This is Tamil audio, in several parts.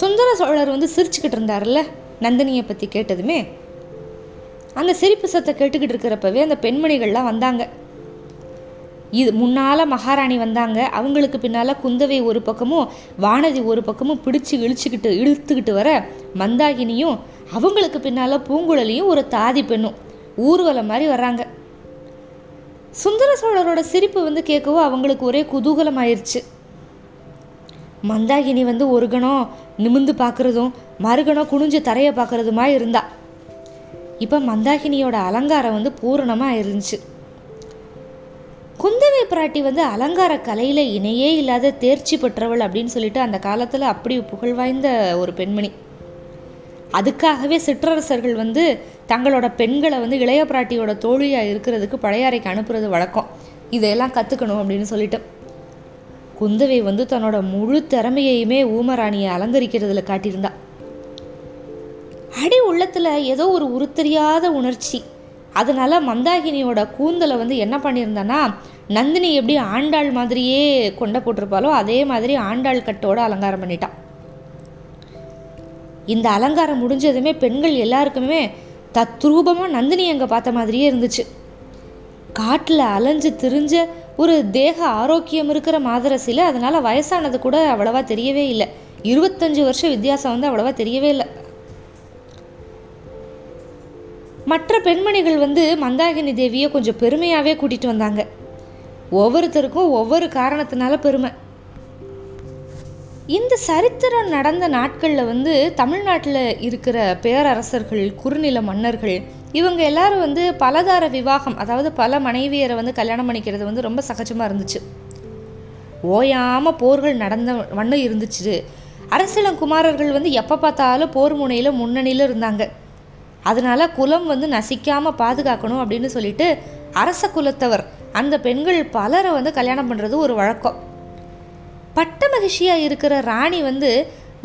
சுந்தர சோழர் வந்து சிரிச்சுக்கிட்டு இருந்தார்ல நந்தினியை பற்றி கேட்டதுமே. அந்த சிரிப்பு சத்தை கேட்டுக்கிட்டு இருக்கிறப்பவே அந்த பெண்மணிகள்லாம் வந்தாங்க. இது முன்னால் மகாராணி வந்தாங்க. அவங்களுக்கு பின்னால் குந்தவை ஒரு பக்கமும் வானதி ஒரு பக்கமும் பிடிச்சு இழிச்சுக்கிட்டு இழுத்துக்கிட்டு வர மந்தாகினியும் அவங்களுக்கு பின்னால் பூங்குழலியும் ஒரு தாதி பெண்ணும். ஊர்வலம் மாதிரி வர்றாங்க. சுந்தர சோழரோட சிரிப்பு வந்து கேட்கவும் அவங்களுக்கு ஒரே குதூகலம் ஆயிடுச்சு மந்தாகினி வந்து ஒரு கணம் நிமிந்து பார்க்குறதும் மறுகணம் குனிஞ்சு தரையை பார்க்குறதுமா இருந்தா. இப்போ மந்தாகினியோட அலங்காரம் வந்து பூரணமாக இருந்துச்சு. குந்தவை பிராட்டி வந்து அலங்கார கலையில் இணையே இல்லாத தேர்ச்சி பெற்றவள் அப்படின்னு சொல்லிட்டு அந்த காலத்தில் அப்படி புகழ் வாய்ந்த ஒரு பெண்மணி. அதுக்காகவே சிற்றரசர்கள் வந்து தங்களோட பெண்களை வந்து இளைய பிராட்டியோட தோழியாக இருக்கிறதுக்கு பழையாறைக்கு அனுப்புறது வழக்கம். இதையெல்லாம் கற்றுக்கணும் அப்படின்னு சொல்லிட்டு. குந்தவை வந்து தன்னோட முழு திறமையையுமே ஊமராணியை அலங்கரிக்கிறதுல காட்டியிருந்தா. அடி உள்ளத்தில் ஏதோ ஒரு உருத்தெரியாத உணர்ச்சி. அதனால மந்தாகினியோட கூந்தலை வந்து என்ன பண்ணியிருந்தானா நந்தினி எப்படி ஆண்டாள் மாதிரியே கொண்ட போட்டிருப்பாலோ அதே மாதிரி ஆண்டாள் கட்டோட அலங்காரம் பண்ணிட்டான் இந்த அலங்காரம் முடிஞ்சதுமே பெண்கள் எல்லாருக்குமே தத்ரூபமாக நந்தினி அங்கே பார்த்த மாதிரியே இருந்துச்சு. காட்டில் அலைஞ்சு திரிஞ்ச ஒரு தேக ஆரோக்கியம் இருக்கிற மாதரசியில் அதனால் வயசானது கூட அவ்வளவா தெரியவே இல்லை. இருபத்தஞ்சு வருஷம் வித்தியாசம் வந்து அவ்வளவா தெரியவே இல்லை. மற்ற பெண்மணிகள் வந்து மந்தாகினி தேவியை கொஞ்சம் பெருமையாகவே கூட்டிகிட்டு வந்தாங்க. ஒவ்வொருத்தருக்கும் ஒவ்வொரு காரணத்தினால பெருமை. இந்த சரித்திரம் நடந்த நாட்களில் வந்து தமிழ்நாட்டில் இருக்கிற பேரரசர்கள் குறுநில மன்னர்கள் இவங்க எல்லாரும் வந்து பலதார விவாகம் அதாவது பல மனைவியரை வந்து கல்யாணம் பண்ணிக்கிறது வந்து ரொம்ப சகஜமாக இருந்துச்சு. ஓயாமல் போர்கள் நடந்த வண்ணம் இருந்துச்சு. அரசியலங்குமாரர்கள் வந்து எப்போ பார்த்தாலும் போர் முனையில் முன்னணியில் இருந்தாங்க. அதனால குலம் வந்து நசிக்காமல் பாதுகாக்கணும் அப்படின்னு சொல்லிட்டு அரச குலத்தவர் அந்த பெண்கள் பலரை வந்து கல்யாணம் பண்ணுறது ஒரு வழக்கம். பட்ட மகிழ்ச்சியாக இருக்கிற ராணி வந்து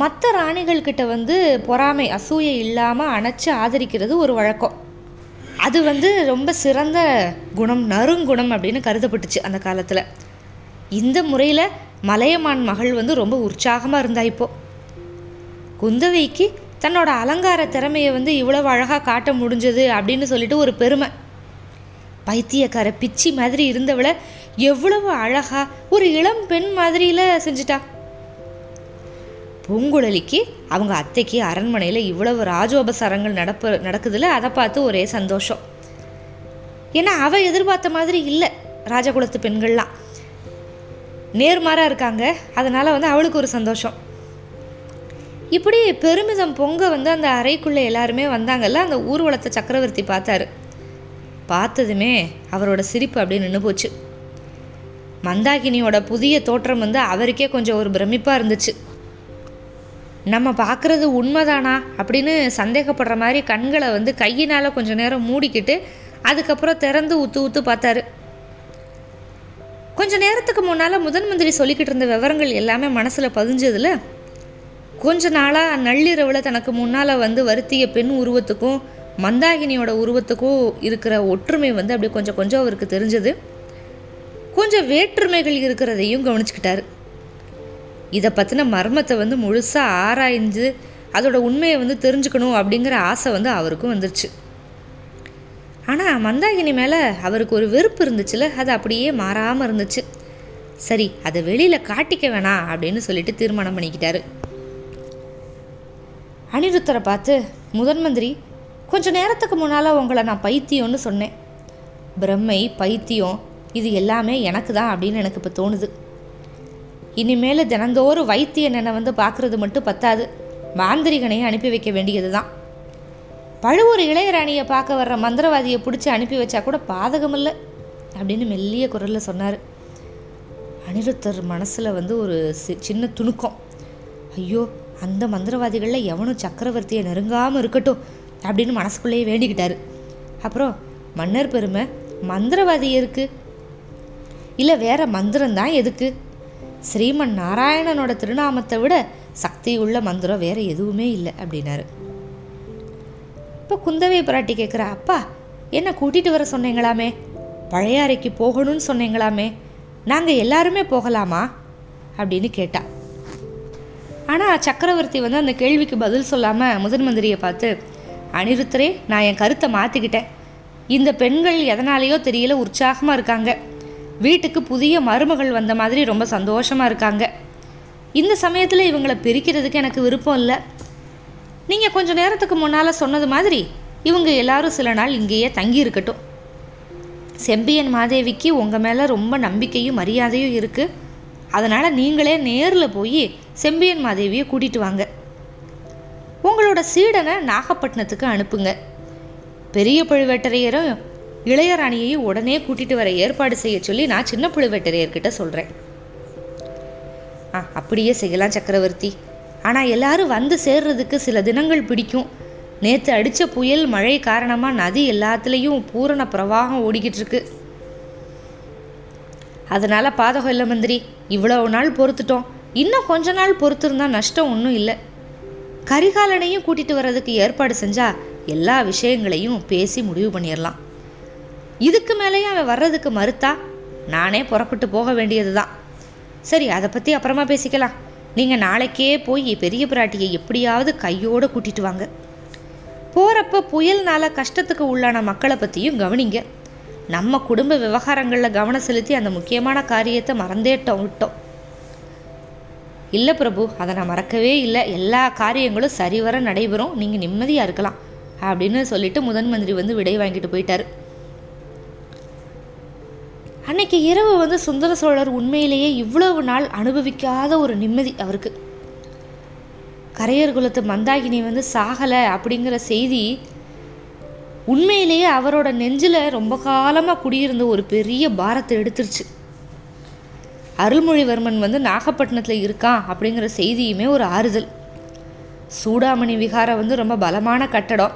மற்ற ராணிகள்கிட்ட வந்து பொறாமை அசூயை இல்லாமல் அணைச்சி ஆதரிக்கிறது ஒரு வழக்கம். அது வந்து ரொம்ப சிறந்த குணம் நறுங்குணம் அப்படின்னு கருதப்பட்டுச்சு அந்த காலத்தில். இந்த முறையில் மலையமான் மகள் வந்து ரொம்ப உற்சாகமாக இருந்தா இப்போ. குந்தவைக்கு தன்னோட அலங்கார திறமையை வந்து இவ்வளவு அழகாக காட்ட முடிஞ்சது அப்படின்னு சொல்லிட்டு ஒரு பெருமை. பைத்தியக்கார பிச்சி மாதிரி இருந்தவளை எவ்வளவு அழகாக ஒரு இளம் பெண் மாதிரியில் செஞ்சுட்டா. பூங்குழலிக்கு அவங்க அத்தைக்கு அரண்மனையில் இவ்வளவு ராஜோபசாரங்கள் நடப்பு நடக்குதுல அதை பார்த்து ஒரே சந்தோஷம். ஏன்னா அவ எதிர்பார்த்த மாதிரி இல்லை ராஜகுலத்து பெண்கள்லாம். நேர்மாறாக இருக்காங்க அதனால் வந்து அவளுக்கு ஒரு சந்தோஷம். இப்படி பெருமிதம் பொங்க வந்து அந்த அறைக்குள்ளே எல்லாருமே வந்தாங்கல்ல அந்த ஊர்வலத்தை சக்கரவர்த்தி பார்த்தாரு. பார்த்ததுமே அவரோட சிரிப்பு அப்படியே நின்று போச்சு. மந்தாகினியோட புதிய தோற்றம் வந்து அவருக்கே கொஞ்சம் ஒரு பிரமிப்பாக இருந்துச்சு. நம்ம பார்க்குறது உண்மைதானா அப்படின்னு சந்தேகப்படுற மாதிரி கண்களை வந்து கையினால் கொஞ்சம் நேரம் மூடிக்கிட்டு அதுக்கப்புறம் திறந்து ஊத்து ஊத்து பார்த்தாரு. கொஞ்ச நேரத்துக்கு முன்னால் முதன் மந்திரி சொல்லிக்கிட்டு இருந்த விவரங்கள் எல்லாமே மனசில் பதிஞ்சதில் கொஞ்ச நாளாக நள்ளிரவில் தனக்கு முன்னால் வந்து வருத்திய பெண் உருவத்துக்கும் மந்தாகினியோட உருவத்துக்கும் இருக்கிற ஒற்றுமை வந்து அப்படி கொஞ்சம் கொஞ்சம் அவருக்கு தெரிஞ்சது. கொஞ்சம் வேற்றுமைகள் இருக்கிறதையும் கவனிச்சுக்கிட்டாரு. இதை பற்றின மர்மத்தை வந்து முழுசாக ஆராய்ஞ்சு அதோட உண்மையை வந்து தெரிஞ்சுக்கணும் அப்படிங்கிற ஆசை வந்து அவருக்கும் வந்துருச்சு. ஆனால் மந்தாகினி மேலே அவருக்கு ஒரு வெறுப்பு இருந்துச்சுல அது அப்படியே மாறாமல் இருந்துச்சு. சரி அதை வெளியில் காட்டிக்க வேணாம் அப்படின்னு சொல்லிட்டு தீர்மானம் பண்ணிக்கிட்டாரு. அனிருத்தரை பார்த்து முதன் மந்திரி கொஞ்சம் நேரத்துக்கு முன்னால் உங்களை நான் பைத்தியம்னு சொன்னேன். பிரம்மை பைத்தியம் இது எல்லாமே எனக்கு தான் அப்படின்னு எனக்கு இப்போ தோணுது. இனிமேல் தினந்தோறும் வைத்தியன் என்னை வந்து பார்க்குறது மட்டும் பத்தாது. மாந்திரிகனையை அனுப்பி வைக்க வேண்டியது தான் பழுவூர் இளையராணியை பார்க்க வர்ற மந்திரவாதியை பிடிச்சி அனுப்பி வச்சா கூட பாதகமில்லை அப்படின்னு மெல்லிய குரலில் சொன்னார். அனிருத்தர் மனசில் வந்து ஒரு சி- சின்ன துணுக்கம். ஐயோ அந்த மந்திரவாதிகளில் எவனும் சக்கரவர்த்தியை நெருங்காமல் இருக்கட்டும் அப்படின்னு மனசுக்குள்ளேயே வேண்டிக்கிட்டார். அப்புறம் மன்னர் பெருமை மந்திரவாதி இருக்கு இல்லை வேற மந்திரம்தான் எதுக்கு? ஸ்ரீமன் நாராயணனோட திருநாமத்தை விட சக்தி உள்ள மந்திரம் வேற எதுவுமே இல்லை அப்படின்னாரு. இப்போ குந்தவை பிராட்டி கேட்குறா அப்பா என்ன கூட்டிகிட்டு வர சொன்னீங்களாமே? பழையாறைக்கு போகணும்னு சொன்னீங்களாமே? நாங்கள் எல்லாருமே போகலாமா? அப்படின்னு கேட்டா. ஆனால் சக்கரவர்த்தி வந்து அந்த கேள்விக்கு பதில் சொல்லாமல் முதன் மந்திரியை பார்த்து அனிருத்தரே நான் என் கருத்தை மாற்றிக்கிட்டேன் இந்த பெண்கள் எதனாலேயோ தெரியல உற்சாகமாக இருக்காங்க. வீட்டுக்கு புதிய மருமகள் வந்த மாதிரி ரொம்ப சந்தோஷமாக இருக்காங்க. இந்த சமயத்தில் இவங்களை பிரிக்கிறதுக்கு எனக்கு விருப்பம் இல்லை. நீங்கள் கொஞ்சம் நேரத்துக்கு முன்னால் சொன்னது மாதிரி இவங்க எல்லாரும் சில நாள் இங்கேயே தங்கி இருக்கட்டும் செம்பியன் மாதேவிக்கு உங்கள் மேலே ரொம்ப நம்பிக்கையும் மரியாதையும் இருக்குது அதனால் நீங்களே நேரில் போய் செம்பியன் மாதேவியை கூட்டிகிட்டு வாங்க. உங்களோட சீடனை நாகப்பட்டினத்துக்கு அனுப்புங்க. பெரிய பழுவேட்டரையரும் இளையராணியையும் உடனே கூட்டிட்டு வர ஏற்பாடு செய்ய சொல்லி நான் சின்ன புழுவேட்டரையர்கிட்ட சொல்கிறேன் ஆ அப்படியே செய்யலாம் சக்கரவர்த்தி. ஆனால் எல்லாரும் வந்து சேர்றதுக்கு சில தினங்கள் பிடிக்கும். நேற்று அடித்த புயல் மழை காரணமாக நதி எல்லாத்துலேயும் பூரண பிரவாகம் ஓடிக்கிட்டு இருக்கு. அதனால் பாதகம் இல்லை மந்திரி இவ்வளவு நாள் பொறுத்துட்டோம். இன்னும் கொஞ்ச நாள் பொறுத்திருந்தா நஷ்டம் ஒன்றும் இல்லை. கரிகாலனையும் கூட்டிகிட்டு வர்றதுக்கு ஏற்பாடு செஞ்சால் எல்லா விஷயங்களையும் பேசி முடிவு பண்ணிடலாம் இதுக்கு மேலேயும் அவன் வர்றதுக்கு மறுத்தா நானே புறப்பட்டு போக வேண்டியது தான் சரி அதை பற்றி அப்புறமா பேசிக்கலாம். நீங்கள் நாளைக்கே போய் பெரிய பிராட்டியை எப்படியாவது கையோடு கூட்டிட்டு வாங்க. போகிறப்ப புயல்னால கஷ்டத்துக்கு உள்ளான மக்களை பற்றியும் கவனிங்க. நம்ம குடும்ப விவகாரங்களில் கவனம் செலுத்தி அந்த முக்கியமான காரியத்தை மறந்தேட்டோம் விட்டோம். இல்லை பிரபு அதை நான் மறக்கவே இல்லை. எல்லா காரியங்களும் சரிவர நடைபெறும். நீங்கள் நிம்மதியாக இருக்கலாம். அப்படின்னு சொல்லிட்டு முதன் மந்திரி வந்து விடை வாங்கிட்டு போயிட்டாரு. அன்னைக்கு இரவு வந்து சுந்தர சோழர் உண்மையிலேயே இவ்வளவு நாள் அனுபவிக்காத ஒரு நிம்மதி அவருக்கு. கரையர் குலத்து மந்தாகினி வந்து சாகலை அப்படிங்கிற செய்தி உண்மையிலேயே அவரோட நெஞ்சில் ரொம்ப காலமாக குடியிருந்த ஒரு பெரிய பாரத்தை எடுத்துருச்சு. அருள்மொழிவர்மன் வந்து நாகப்பட்டினத்தில் இருக்கான் அப்படிங்கிற செய்தியுமே ஒரு ஆறுதல். சூடாமணி விகாரம் வந்து ரொம்ப பலமான கட்டடம்.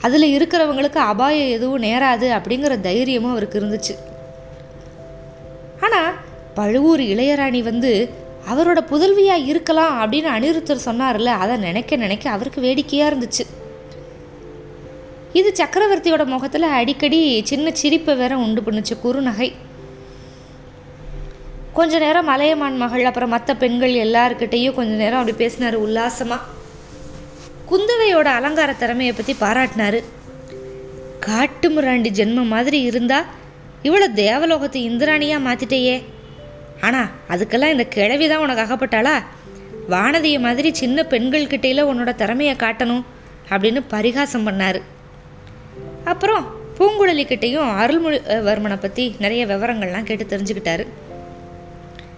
அதில் இருக்கிறவங்களுக்கு அபாயம் எதுவும் நேராது அப்படிங்கிற தைரியமும் அவருக்கு இருந்துச்சு. ஆனால் பழுவூர் இளையராணி வந்து அவரோட புதல்வியாக இருக்கலாம் அப்படின்னு அனிருத்தர் சொன்னார்ல அதை நினைக்க நினைக்க அவருக்கு வேடிக்கையாக இருந்துச்சு. இது சக்கரவர்த்தியோட முகத்தில் அடிக்கடி சின்ன சிரிப்பை வேற உண்டு பண்ணுச்சு குறுநகை. கொஞ்ச நேரம் மலையமான் மகள் அப்புறம் மற்ற பெண்கள் எல்லாருக்கிட்டேயும் கொஞ்ச நேரம் அப்படி பேசினார் உல்லாசமாக குந்தவையோட அலங்கார திறமையை பற்றி பாராட்டினாரு. காட்டு முராண்டி ஜென்மம் மாதிரி இருந்தால் இவ்வளோ தேவலோகத்து இந்திராணியாக மாற்றிட்டேயே ஆனால் அதுக்கெல்லாம் இந்த கிழவி தான் உனக்கு அகப்பட்டாளா? வானதியை மாதிரி சின்ன பெண்கள்கிட்டையில உன்னோட திறமையை காட்டணும் அப்படின்னு பரிகாசம் பண்ணார். அப்புறம் பூங்குழலிக்கிட்டேயும் அருள்மொழிவர்மனை பற்றி நிறைய விவரங்கள்லாம் கேட்டு தெரிஞ்சுக்கிட்டாரு.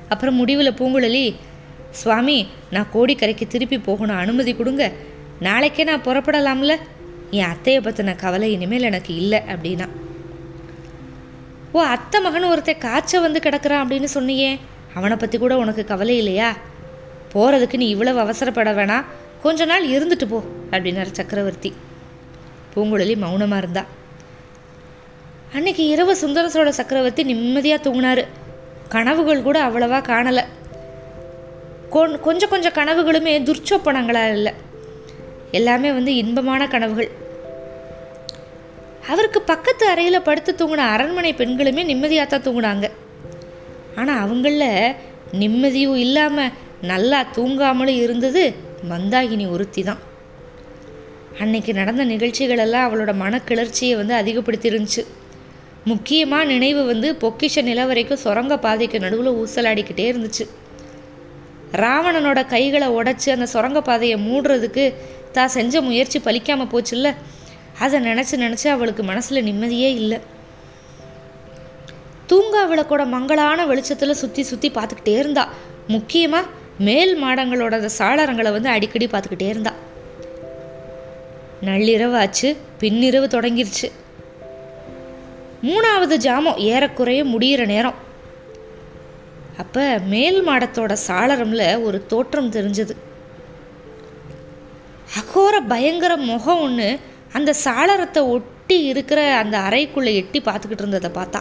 அப்புறம் முடிவில் பூங்குழலி சுவாமி நான் கோடிக்கரைக்கு திருப்பி போகணும். அனுமதி கொடுங்க. நாளைக்கே நான் புறப்படலாம்ல? என் அத்தையை பற்றின கவலை இனிமேல் எனக்கு இல்லை அப்படின்னா. ஓ அத்தை மகன் ஒருத்தன் காய்ச்ச வந்து கிடக்குறான் அப்படின்னு சொன்னியே. அவனை பற்றி கூட உனக்கு கவலை இல்லையா? போகிறதுக்கு நீ இவ்வளவு அவசரப்பட வேணாம். கொஞ்ச நாள் இருந்துட்டு போ அப்படின்னார் சக்கரவர்த்தி. பூங்குழலி மௌனமாக இருந்தா. அன்னைக்கு இரவு சுந்தர சோழ சக்கரவர்த்தி நிம்மதியாக தூங்கினார். கனவுகள் கூட அவ்வளவா காணலை. கொ- கொஞ்சம் கொஞ்சம் கனவுகளுமே துர்ச்சொப்பனங்களா இல்லை. எல்லாமே வந்து இன்பமான கனவுகள். அவருக்கு பக்கத்து அறையில் படுத்து தூங்கின அரண்மனை பெண்களுமே நிம்மதியாக தான் தூங்குனாங்க. ஆனால் அவங்களில் நிம்மதியும் இல்லாமல் நல்லா தூங்காமலும் இருந்தது மந்தாகினி ஒருத்தி தான் அன்னைக்கு நடந்த நிகழ்ச்சிகள் எல்லாம் அவளோட மனக்கிளர்ச்சியை வந்து அதிகப்படுத்திருந்துச்சு. முக்கியமாக நினைவு வந்து பொக்கிஷ நிலவரைக்கும் சுரங்க பாதைக்கு நடுவில் ஊசலாடிக்கிட்டே இருந்துச்சு. ராவணனோட கைகளை உடச்சி அந்த சுரங்க பாதையை மூடுறதுக்கு தான் செஞ்ச முயற்சி பலிக்காமல் போச்சுல்ல? அதை நினச்சி நினச்சி அவளுக்கு மனசில் நிம்மதியே இல்லை. தூங்கா விளக்கோட மங்களான வெளிச்சத்தில் சுற்றி சுற்றி பார்த்துக்கிட்டே இருந்தா. முக்கியமாக மேல் மாடங்களோட அந்த சாளரங்களை வந்து அடிக்கடி பார்த்துக்கிட்டே இருந்தா. நள்ளிரவு ஆச்சு பின்னிரவு தொடங்கிருச்சு. மூணாவது ஜாமம் ஏறக்குறைய முடியிற நேரம். அப்போ மேல் மாடத்தோட சாளரம்ல ஒரு தோற்றம் தெரிஞ்சது. அகோர பயங்கர முகம் ஒன்று அந்த சாளரத்தை ஒட்டி இருக்கிற அந்த அறைக்குள்ளே எட்டி பார்த்துக்கிட்டு இருந்ததை பார்த்தா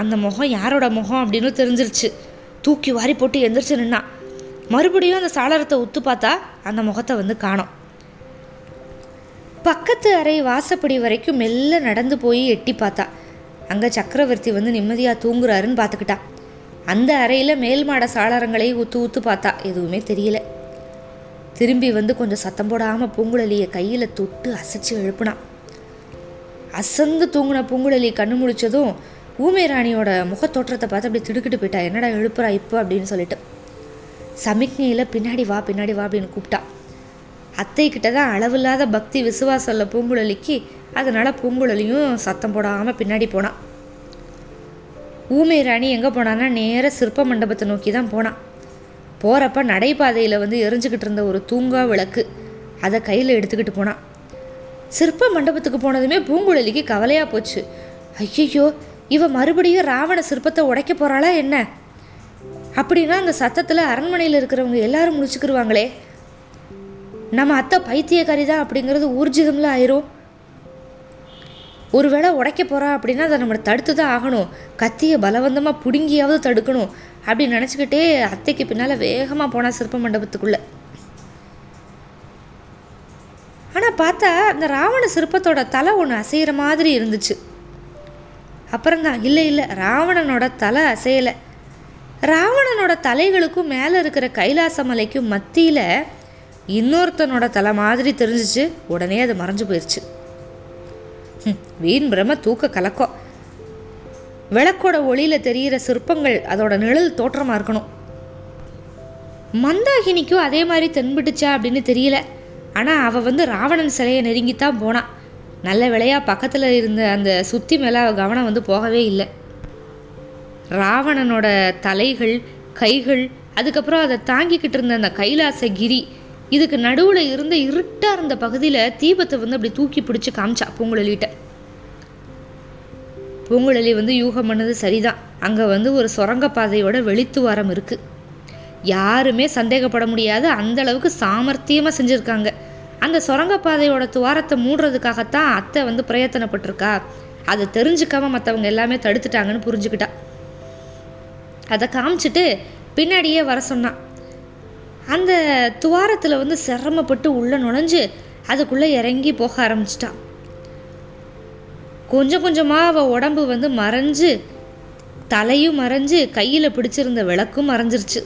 அந்த முகம் யாரோட முகம் அப்படின்னு தெரிஞ்சிருச்சு. தூக்கி வாரி போட்டு எந்திரிச்சு நின்னா. மறுபடியும் அந்த சாளரத்தை உத்து பார்த்தா அந்த முகத்தை வந்து காணும். பக்கத்து அறை வாசப்படி வரைக்கும் மெல்ல நடந்து போய் எட்டி பார்த்தா. அங்கே சக்கரவர்த்தி வந்து நிம்மதியாக தூங்குறாருன்னு பார்த்துக்கிட்டா. அந்த அறையில் மேல் மாட சாளரங்களை ஊத்து ஊத்து பார்த்தா. எதுவுமே தெரியல. திரும்பி வந்து கொஞ்சம் சத்தம் போடாமல் பூங்குழலியை கையில் தொட்டு அசைச்சு எழுப்புனான். அசந்து தூங்கின பூங்குழலி கண்ணு முழிச்சதும் ஊமை ராணியோட முகத்தோற்றத்தை பார்த்து அப்படி திடுக்கிட்டு போயிட்டா. என்னடா எழுப்புறா இப்போ? அப்படின்னு சொல்லிட்டு. சமிக்ஞையில் பின்னாடி வா பின்னாடி வா அப்படின்னு கூப்பிட்டா. அத்தைக்கிட்ட தான் அளவில்லாத பக்தி விசுவாசம் இல்லை பூங்குழலிக்கு அதனால் பூங்குழலியும் சத்தம் போடாமல் பின்னாடி போனான். ஊமை ராணி எங்கே போனான்னா நேராக சிற்ப மண்டபத்தை நோக்கி தான் போனான். போகிறப்ப நடைபாதையில் வந்து எரிஞ்சுக்கிட்டு இருந்த ஒரு தூங்கா விளக்கு. அதை கையில் எடுத்துக்கிட்டு போனான் சிற்ப மண்டபத்துக்கு போனதுமே பூங்குழலிக்கு கவலையாக போச்சு. ஐயோ இவ மறுபடியும் ராவண சிற்பத்தை உடைக்க போகிறாளா என்ன? அப்படின்னா அந்த சத்தத்தில் அரண்மனையில் இருக்கிறவங்க எல்லாரும் முடிச்சுக்கிருவாங்களே நம்ம அத்தை பைத்தியக்காரி தான் அப்படிங்கிறது ஊர்ஜிதம்ல ஆயிரும். ஒருவேளை உடைக்க போகிறா அப்படின்னா அதை நம்ம தடுத்து தான் ஆகணும். கத்தியை பலவந்தமாக பிடுங்கியாவது தடுக்கணும். அப்படி நினச்சிக்கிட்டே அத்தைக்கு பின்னால் வேகமாக போனால் சிற்ப மண்டபத்துக்குள்ளே. ஆனால் பார்த்தா அந்த ராவண சிற்பத்தோட தலை ஒன்று அசைகிற மாதிரி இருந்துச்சு. அப்புறம்தான் இல்லை இல்லை ராவணனோட தலை அசையலை. ராவணனோட தலைகளுக்கும் மேலே இருக்கிற கைலாச மலைக்கும் மத்தியில் இன்னொருத்தனோட தலை மாதிரி தெரிஞ்சிச்சு. உடனே அது மறைஞ்சு போயிடுச்சு வீண் பிரம தூக்க கலக்கம். விளக்கோட ஒளியில் தெரிகிற சிற்பங்கள் அதோட நிழல் தோற்றமாக இருக்கணும். மந்தாகினிக்கும் அதே மாதிரி தென்பட்டுச்சா அப்படின்னு தெரியல. ஆனால் அவள் வந்து ராவணன் சிலையை நெருங்கித்தான் போனான் நல்ல விளையா பக்கத்தில் இருந்த அந்த சுத்தி மேலே அவள் கவனம் வந்து போகவே இல்லை. ராவணனோட தலைகள் கைகள் அதுக்கப்புறம் அதை தாங்கிக்கிட்டு இருந்த அந்த கைலாச கிரி இதுக்கு நடுவில் இருந்த இருட்டாக இருந்த பகுதியில் தீபத்தை வந்து அப்படி தூக்கி பிடிச்சி காமிச்சா பூங்குழலிட்ட பூங்குழலி வந்து யூகம் பண்ணது சரிதான். அங்கே வந்து ஒரு சுரங்கப்பாதையோட வெளித்துவாரம் இருக்குது யாருமே சந்தேகப்பட முடியாத. அந்த அளவுக்கு சாமர்த்தியமாக செஞ்சுருக்காங்க. அந்த சுரங்கப்பாதையோட துவாரத்தை மூடுறதுக்காகத்தான் அத்தை வந்து பிரயத்தனப்பட்டிருக்கா? அதை தெரிஞ்சுக்காம மற்றவங்க எல்லாமே தடுத்துட்டாங்கன்னு புரிஞ்சுக்கிட்டா. அதை காமிச்சிட்டு பின்னாடியே வர சொன்னான். அந்த துவாரத்தில் வந்து சிரமப்பட்டு உள்ளே நுழைஞ்சு அதுக்குள்ளே இறங்கி போக ஆரம்பிச்சிட்டான் கொஞ்சம் கொஞ்சமாக அவள் உடம்பு வந்து மறைஞ்சு தலையும் மறைஞ்சு கையில் பிடிச்சிருந்த விளக்கும் மறைஞ்சிருச்சு.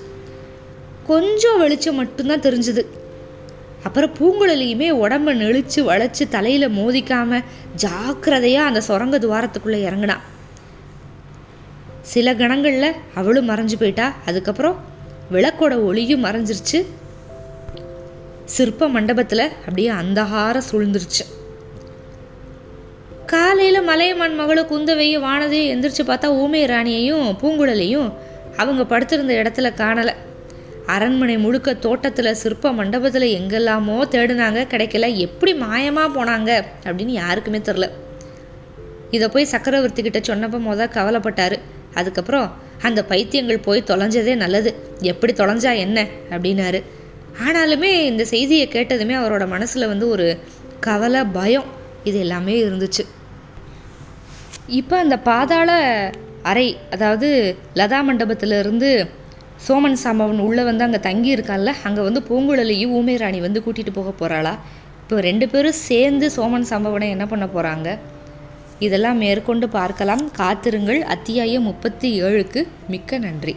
கொஞ்சம் வெளிச்சம் மட்டும்தான் தெரிஞ்சுது. அப்புறம் பூங்குழலியுமே உடம்ப நெளிச்சு வளைச்சு தலையில் மோதிக்காமல் ஜாக்கிரதையாக அந்த சுரங்க துவாரத்துக்குள்ளே இறங்கினான் சில கணங்களில் அவளும் மறைஞ்சு போயிட்டா. அதுக்கப்புறம் விளக்கோட ஒளியும் மறைஞ்சிருச்சு. சிற்ப மண்டபத்தில் அப்படியே அந்தகார சூழ்ந்துருச்சு. காலையில் மலையமான் மகளும் குந்தவையும் வானதையும் எந்திரிச்சு பார்த்தா ஊமை ராணியையும் பூங்குழலையும் அவங்க படுத்திருந்த இடத்துல காணலை. அரண்மனை முழுக்க தோட்டத்தில் சிற்ப மண்டபத்தில் எங்கெல்லாமோ தேடினாங்க கிடைக்கல. எப்படி மாயமாக போனாங்க அப்படின்னு யாருக்குமே தெரில இதை போய் சக்கரவர்த்தி கிட்ட சொன்னப்போ மொதல் கவலைப்பட்டார். அதுக்கப்புறம் அந்த பைத்தியங்கள் போய் தொலைஞ்சதே நல்லது. எப்படி தொலைஞ்சா என்ன அப்படின்னாரு. ஆனாலுமே இந்த செய்தியை கேட்டதுமே அவரோட மனசில் வந்து ஒரு கவலை பயம் இது எல்லாமே இருந்துச்சு. இப்போ அந்த பாதாள அறை அதாவது லதா மண்டபத்திலிருந்து சோமன் சாம்பவன் உள்ளே வந்து அங்கே தங்கி இருக்கான்ல அங்கே வந்து பூங்குழலியும் ஊமை ராணி வந்து கூட்டிகிட்டு போக போகிறாளா இப்போ ரெண்டு பேரும் சேர்ந்து சோமன் சாம்பவனை என்ன பண்ண போகிறாங்க இதெல்லாம் மேற்கொண்டு பார்க்கலாம். காத்திருங்கள். அத்தியாயம் முப்பத்தி ஏழுக்கு மிக்க நன்றி.